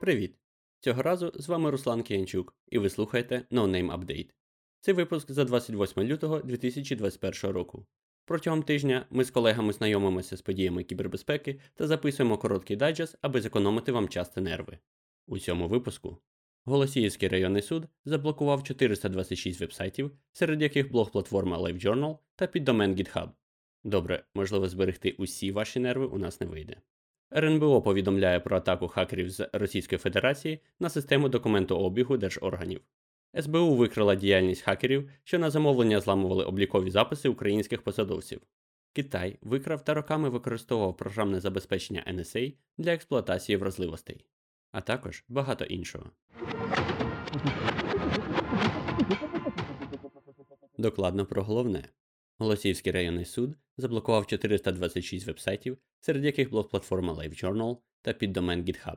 Привіт! Цього разу з вами Руслан Киянчук, і ви слухаєте No Name Update. Це випуск за 28 лютого 2021 року. Протягом тижня ми з колегами знайомимося з подіями кібербезпеки та записуємо короткий дайджест, аби зекономити вам час та нерви. У цьому випуску Голосіївський районний суд заблокував 426 вебсайтів, серед яких блог платформа LiveJournal та піддомен GitHub. Добре, можливо, зберегти усі ваші нерви у нас не вийде. РНБО повідомляє про атаку хакерів з Російської Федерації на систему документообігу держорганів. СБУ викрила діяльність хакерів, що на замовлення зламували облікові записи українських посадовців. Китай викрав та роками використовував програмне забезпечення NSA для експлуатації вразливостей, а також багато іншого. Докладно про головне. Голосівський районний суд заблокував 426 вебсайтів, серед яких блок-платформа LiveJournal та піддомен GitHub.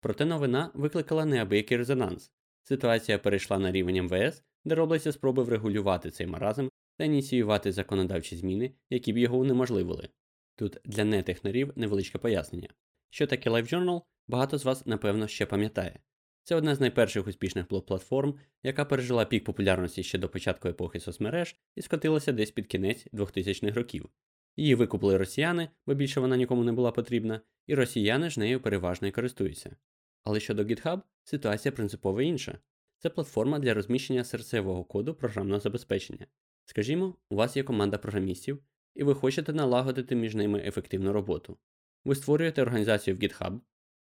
Проте новина викликала неабиякий резонанс. Ситуація перейшла на рівень МВС, де робляться спроби врегулювати цей маразм та ініціювати законодавчі зміни, які б його унеможливили. Тут для нетехнарів невеличке пояснення. Що таке LiveJournal, багато з вас, напевно, ще пам'ятає. Це одна з найперших успішних блок-платформ, яка пережила пік популярності ще до початку епохи соцмереж і скотилася десь під кінець 2000-х років. Її викупили росіяни, бо більше вона нікому не була потрібна, і росіяни ж нею переважно й користуються. Але щодо GitHub, ситуація принципово інша. Це платформа для розміщення серцевого коду програмного забезпечення. Скажімо, у вас є команда програмістів, і ви хочете налагодити між ними ефективну роботу. Ви створюєте організацію в GitHub,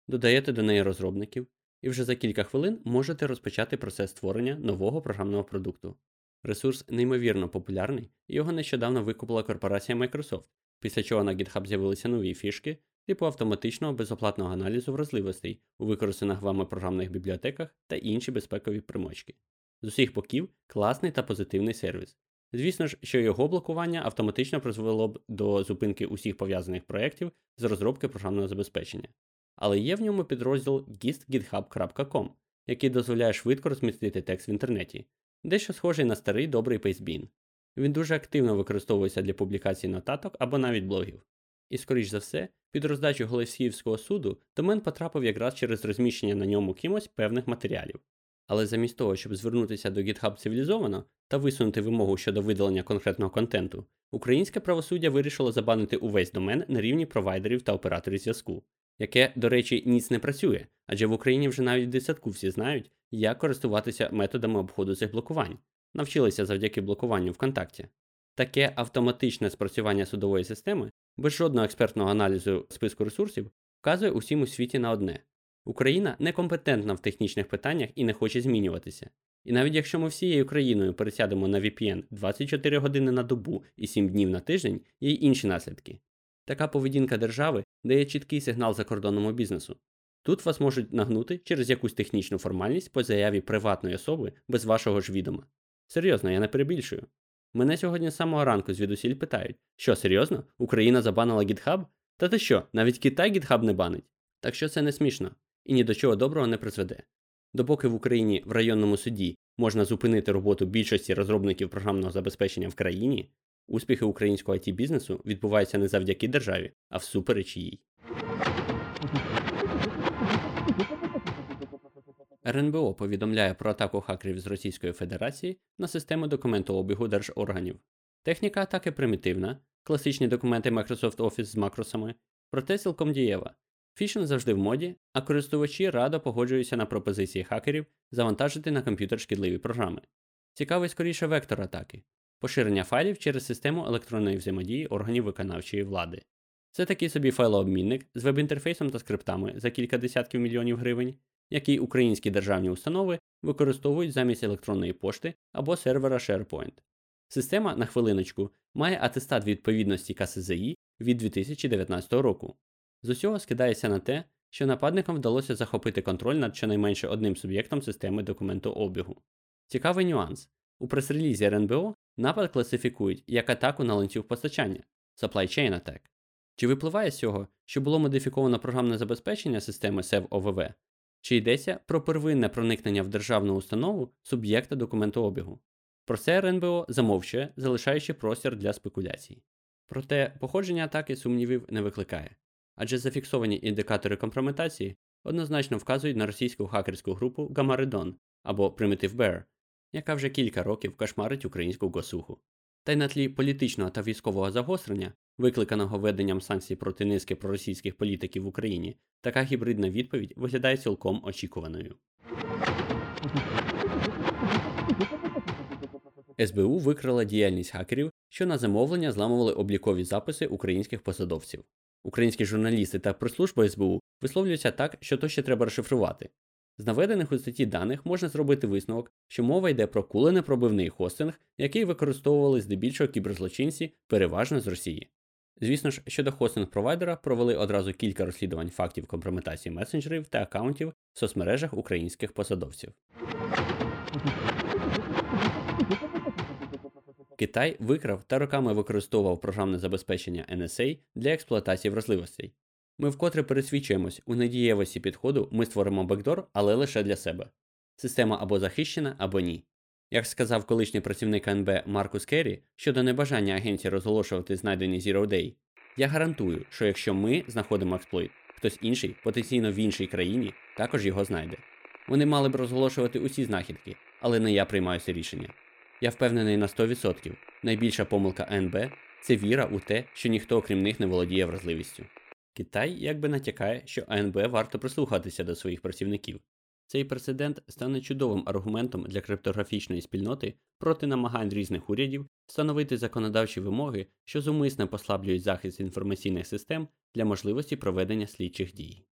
додаєте до неї розробників, і вже за кілька хвилин можете розпочати процес створення нового програмного продукту. Ресурс неймовірно популярний, і його нещодавно викупила корпорація Microsoft, після чого на GitHub з'явилися нові фішки, типу автоматичного безоплатного аналізу вразливостей у використаних вами програмних бібліотеках та інші безпекові примочки. З усіх боків класний та позитивний сервіс. Звісно ж, що його блокування автоматично призвело б до зупинки усіх пов'язаних проєктів з розробки програмного забезпечення але є в ньому підрозділ gist.github.com, який дозволяє швидко розмістити текст в інтернеті, дещо схожий на старий добрий Pastebin. Він дуже активно використовується для публікації нотаток або навіть блогів. І, скоріш за все, під роздачу Голосіївського суду домен потрапив якраз через розміщення на ньому кимось певних матеріалів. Але замість того, щоб звернутися до GitHub цивілізовано та висунути вимогу щодо видалення конкретного контенту, українське правосуддя вирішило забанити увесь домен на рівні провайдерів та операторів зв'язку, яке, до речі, ніц не працює, адже в Україні вже навіть в десятку всі знають, як користуватися методами обходу цих блокувань, навчилися завдяки блокуванню ВКонтакті. Таке автоматичне спрацювання судової системи без жодного експертного аналізу списку ресурсів вказує усім у світі на одне: Україна некомпетентна в технічних питаннях і не хоче змінюватися. І навіть якщо ми всією країною пересядемо на VPN 24 години на добу і 7 днів на тиждень, є й інші наслідки. Така поведінка держави дає чіткий сигнал закордонному бізнесу. Тут вас можуть нагнути через якусь технічну формальність по заяві приватної особи без вашого ж відома. Серйозно, я не перебільшую. Мене сьогодні з самого ранку звідусіль питають, що серйозно, Україна забанила GitHub? Та ти що, навіть Китай GitHub не банить? Так що це не смішно і ні до чого доброго не призведе. Допоки в Україні в районному суді можна зупинити роботу більшості розробників програмного забезпечення в країні, Успіхи українського it бізнесу відбуваються не завдяки державі, а всупереч їй. РНБО повідомляє про атаку хакерів з Російської Федерації на систему документообігу держорганів. Техніка атаки примітивна, класичні документи Microsoft Office з макросами, проте цілком дієва. Фішинг завжди в моді, а користувачі радо погоджуються на пропозиції хакерів завантажити на комп'ютер шкідливі програми. Цікавий скоріше вектор атаки поширення файлів через систему електронної взаємодії органів виконавчої влади. Це такий собі файлообмінник з веб-інтерфейсом та скриптами за кілька десятків мільйонів гривень, який українські державні установи використовують замість електронної пошти або сервера SharePoint. Система, на хвилиночку, має атестат відповідності КСЗІ від 2019 року. З усього скидається на те, що нападникам вдалося захопити контроль над щонайменше одним суб'єктом системи документообігу. Цікавий нюанс. У прес-релізі РНБО Напад класифікують як атаку на ланцюг постачання supply chain attack. Чи випливає з цього, що було модифіковано програмне забезпечення системи SEV-OVV, чи йдеться про первинне проникнення в державну установу суб'єкта документообігу? Про це РНБО замовчує, залишаючи простір для спекуляцій. Проте походження атаки сумнівів не викликає, адже зафіксовані індикатори компрометації однозначно вказують на російську хакерську групу Гамаридон або Primitive Bear, яка вже кілька років кошмарить українську госуху. Та й на тлі політичного та військового загострення, викликаного введенням санкцій проти низки проросійських політиків в Україні, така гібридна відповідь виглядає цілком очікуваною. СБУ викрила діяльність хакерів, що на замовлення зламували облікові записи українських посадовців. Українські журналісти та прес-служба СБУ висловлюються так, що то ще треба розшифрувати. З наведених у статті даних можна зробити висновок, що мова йде про куленепробивний хостинг, який використовували здебільшого кіберзлочинці переважно з Росії. Звісно ж, щодо хостинг провайдера провели одразу кілька розслідувань фактів компрометації месенджерів та аккаунтів в соцмережах українських посадовців. Китай викрав та роками використовував програмне забезпечення NSA для експлуатації вразливостей. Ми вкотре пересвідчуємось у недієвості підходу ми створимо бекдор, але лише для себе. Система або захищена, або ні. Як сказав колишній працівник НБ Маркус Керрі щодо небажання агенції розголошувати знайдені Zero Day, я гарантую, що якщо ми знаходимо експлойт, хтось інший, потенційно в іншій країні, також його знайде. Вони мали б розголошувати усі знахідки, але не я приймаю це рішення. Я впевнений на 100%. Найбільша помилка НБ це віра у те, що ніхто окрім них не володіє вразливістю. Китай якби натякає, що АНБ варто прислухатися до своїх працівників. Цей прецедент стане чудовим аргументом для криптографічної спільноти проти намагань різних урядів встановити законодавчі вимоги, що зумисне послаблюють захист інформаційних систем для можливості проведення слідчих дій.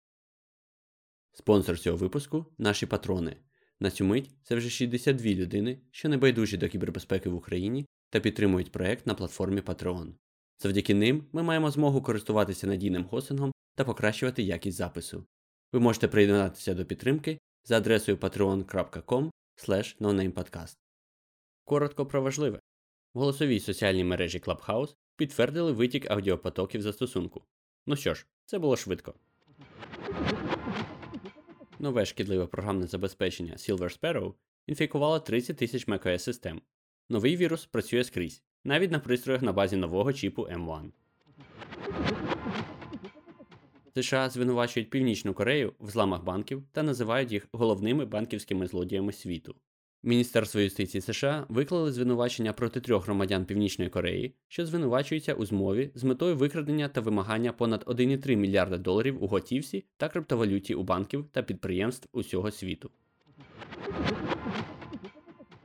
Спонсор цього випуску наші патрони. На цю мить це вже 62 людини, що не байдужі до кібербезпеки в Україні та підтримують проект на платформі Patreon. Завдяки ним ми маємо змогу користуватися надійним хостингом та покращувати якість запису. Ви можете приєднатися до підтримки за адресою patreon.com. Коротко про важливе. В голосовій соціальній мережі Clubhouse підтвердили витік аудіопотоків застосунку. Ну що ж, це було швидко. Нове шкідливе програмне забезпечення Silver Sparrow інфікувало 30 тисяч macOS систем. Новий вірус працює скрізь, навіть на пристроях на базі нового чіпу M1. США звинувачують Північну Корею в зламах банків та називають їх головними банківськими злодіями світу. Міністерство юстиції США виклали звинувачення проти трьох громадян Північної Кореї, що звинувачуються у змові з метою викрадення та вимагання понад 1,3 мільярда доларів у готівці та криптовалюті у банків та підприємств усього світу.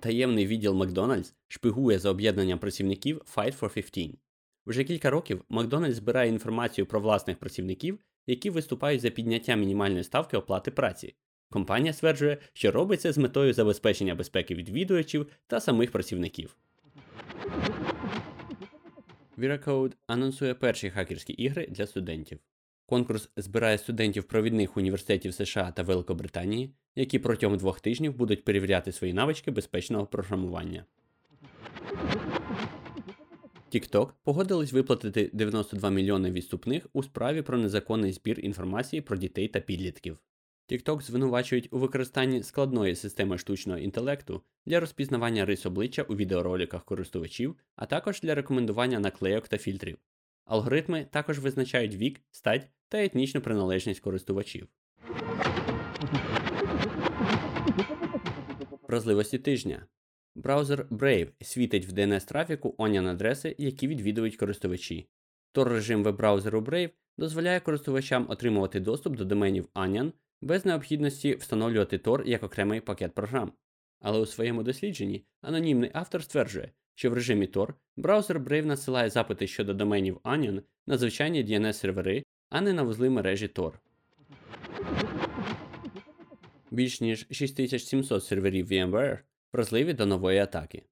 Таємний відділ Макдональдс шпигує за об'єднанням працівників Fight for 15. Вже кілька років Макдональдс збирає інформацію про власних працівників, які виступають за підняття мінімальної ставки оплати праці. Компанія стверджує, що робить це з метою забезпечення безпеки відвідувачів та самих працівників. ViraCode анонсує перші хакерські ігри для студентів. Конкурс збирає студентів провідних університетів США та Великобританії, які протягом двох тижнів будуть перевіряти свої навички безпечного програмування. TikTok погодились виплатити 92 мільйони відступних у справі про незаконний збір інформації про дітей та підлітків. TikTok звинувачують у використанні складної системи штучного інтелекту для розпізнавання рис обличчя у відеороликах користувачів, а також для рекомендування наклейок та фільтрів. Алгоритми також визначають вік, стать та етнічну приналежність користувачів. Вразливості тижня. Браузер Brave світить в DNS трафіку onion адреси, які відвідують користувачі. Tor режим веб-браузеру Brave дозволяє користувачам отримувати доступ до доменів Onion без необхідності встановлювати Tor як окремий пакет програм. Але у своєму дослідженні анонімний автор стверджує, що в режимі Tor браузер Brave надсилає запити щодо доменів Onion на звичайні DNS сервери, а не на вузли мережі Tor. Більш ніж 6700 серверів VMware вразливі до нової атаки.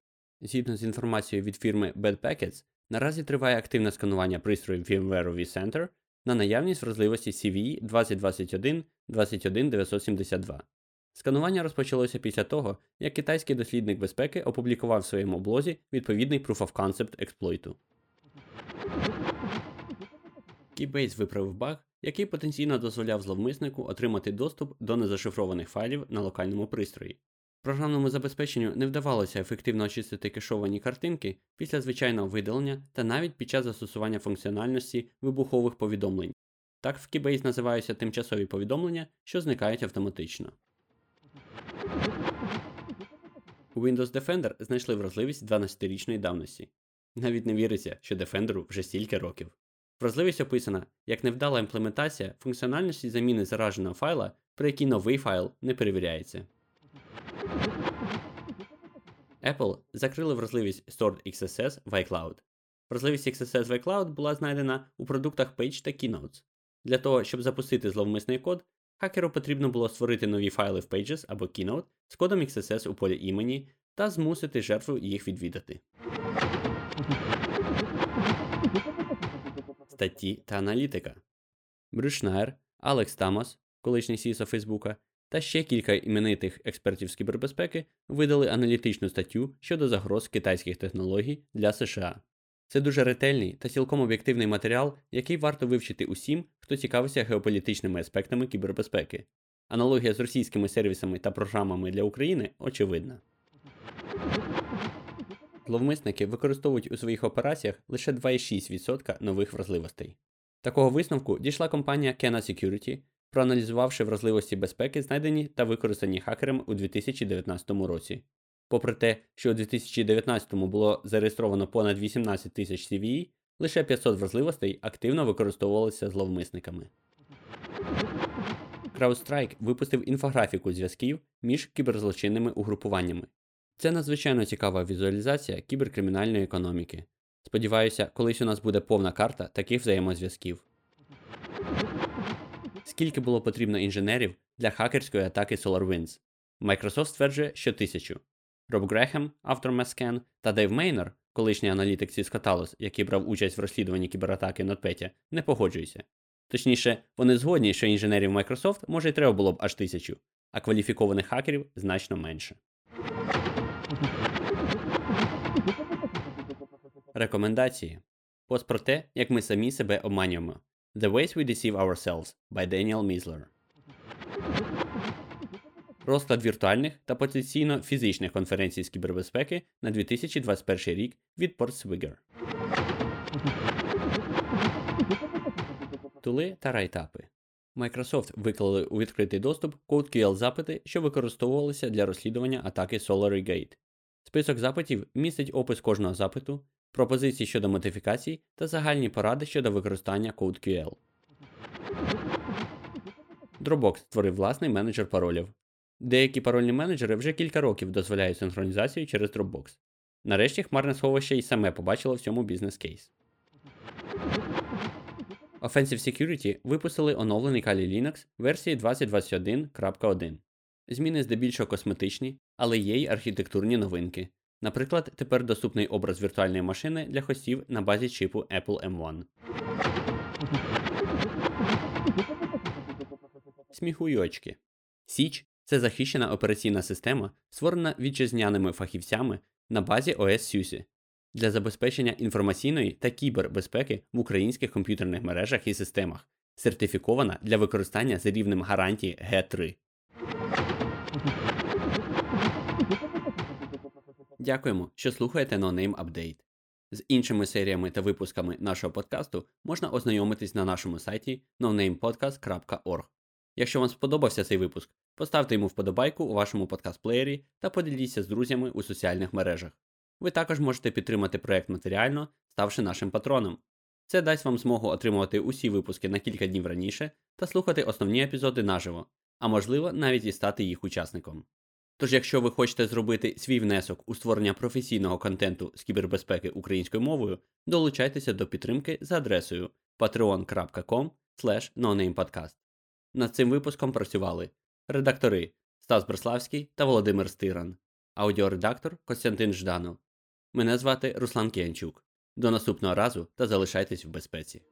Згідно з інформацією від фірми Bad Packets, наразі триває активне сканування пристроїв VMware vCenter на наявність вразливості CVE 2021 21972. Сканування розпочалося після того, як китайський дослідник безпеки опублікував в своєму блозі відповідний Proof of Concept експлойту. Keybase виправив баг, який потенційно дозволяв зловмиснику отримати доступ до незашифрованих файлів на локальному пристрої. Програмному забезпеченню не вдавалося ефективно очистити кешовані картинки після звичайного видалення та навіть під час застосування функціональності вибухових повідомлень. Так в Keybase називаються тимчасові повідомлення, що зникають автоматично. У Windows Defender знайшли вразливість 12-річної давності. Навіть не віриться, що Defender вже стільки років. Вразливість описана як невдала імплементація функціональності заміни зараженого файла, при якій новий файл не перевіряється. Apple закрили вразливість Stored XSS в iCloud. Вразливість XSS в iCloud була знайдена у продуктах Page та Keynotes. Для того, щоб запустити зловмисний код, хакеру потрібно було створити нові файли в Pages або Keynote з кодом XSS у полі імені та змусити жертву їх відвідати. Статті та аналітика. Брюшнайр, Алекс Тамас, колишній CISO Фейсбука, та ще кілька іменитих експертів з кібербезпеки видали аналітичну статтю щодо загроз китайських технологій для США. Це дуже ретельний та цілком об'єктивний матеріал, який варто вивчити усім, хто цікавиться геополітичними аспектами кібербезпеки. Аналогія з російськими сервісами та програмами для України очевидна. Зловмисники використовують у своїх операціях лише 2,6% нових вразливостей. Такого висновку дійшла компанія Kena Security, проаналізувавши вразливості безпеки, знайдені та використані хакерами у 2019 році. Попри те, що у 2019 було зареєстровано понад 18 тисяч CVE, лише 500 вразливостей активно використовувалися зловмисниками. CrowdStrike випустив інфографіку зв'язків між кіберзлочинними угрупуваннями. Це надзвичайно цікава візуалізація кіберкримінальної економіки. Сподіваюся, колись у нас буде повна карта таких взаємозв'язків. Скільки було потрібно інженерів для хакерської атаки SolarWinds? Microsoft стверджує, що тисячу. Роб Грехем, автор Mescan, та Дейв Мейнор, колишній аналітик Cisco Talos, який брав участь в розслідуванні кібератаки NotPetya, не погоджуються. Точніше, вони згодні, що інженерів Microsoft може й треба було б аж тисячу, а кваліфікованих хакерів значно менше. Рекомендації. Пост про те, як ми самі себе обманюємо. The Ways We Deceive Ourselves by Daniel Misler. Розклад віртуальних та потенційно фізичних конференцій з кібербезпеки на 2021 рік від Portswigger. Тули та райтапи. Microsoft виклали у відкритий доступ CodeQL запити, що використовувалися для розслідування атаки SolarGate. Список запитів містить опис кожного запиту, пропозиції щодо модифікацій та загальні поради щодо використання CodeQL. Dropbox створив власний менеджер паролів. Деякі парольні менеджери вже кілька років дозволяють синхронізацію через Dropbox. Нарешті хмарне сховище і саме побачило в цьому бізнес-кейс. Offensive Security випустили оновлений Kali Linux версії 2021.1. Зміни здебільшого косметичні, але є й архітектурні новинки. Наприклад, тепер доступний образ віртуальної машини для хостів на базі чипу Apple M1. Сміхуйочки. Січ це захищена операційна система, створена вітчизняними фахівцями на базі OS SUSE для забезпечення інформаційної та кібербезпеки в українських комп'ютерних мережах і системах, сертифікована для використання за рівнем гарантії G3. Дякуємо, що слухаєте NoName Update. З іншими серіями та випусками нашого подкасту можна ознайомитись на нашому сайті nonamepodcast.org. Якщо вам сподобався цей випуск, поставте йому вподобайку у вашому подкаст-плеєрі та поділіться з друзями у соціальних мережах. Ви також можете підтримати проект матеріально, ставши нашим патроном. Це дасть вам змогу отримувати усі випуски на кілька днів раніше та слухати основні епізоди наживо, а можливо навіть і стати їх учасником. Тож, якщо ви хочете зробити свій внесок у створення професійного контенту з кібербезпеки українською мовою, долучайтеся до підтримки за адресою patreon.com. Над цим випуском працювали редактори Стас Бреславський та Володимир Стиран, аудіоредактор Костянтин Жданов. Мене звати Руслан Кіянчук. До наступного разу та залишайтесь в безпеці.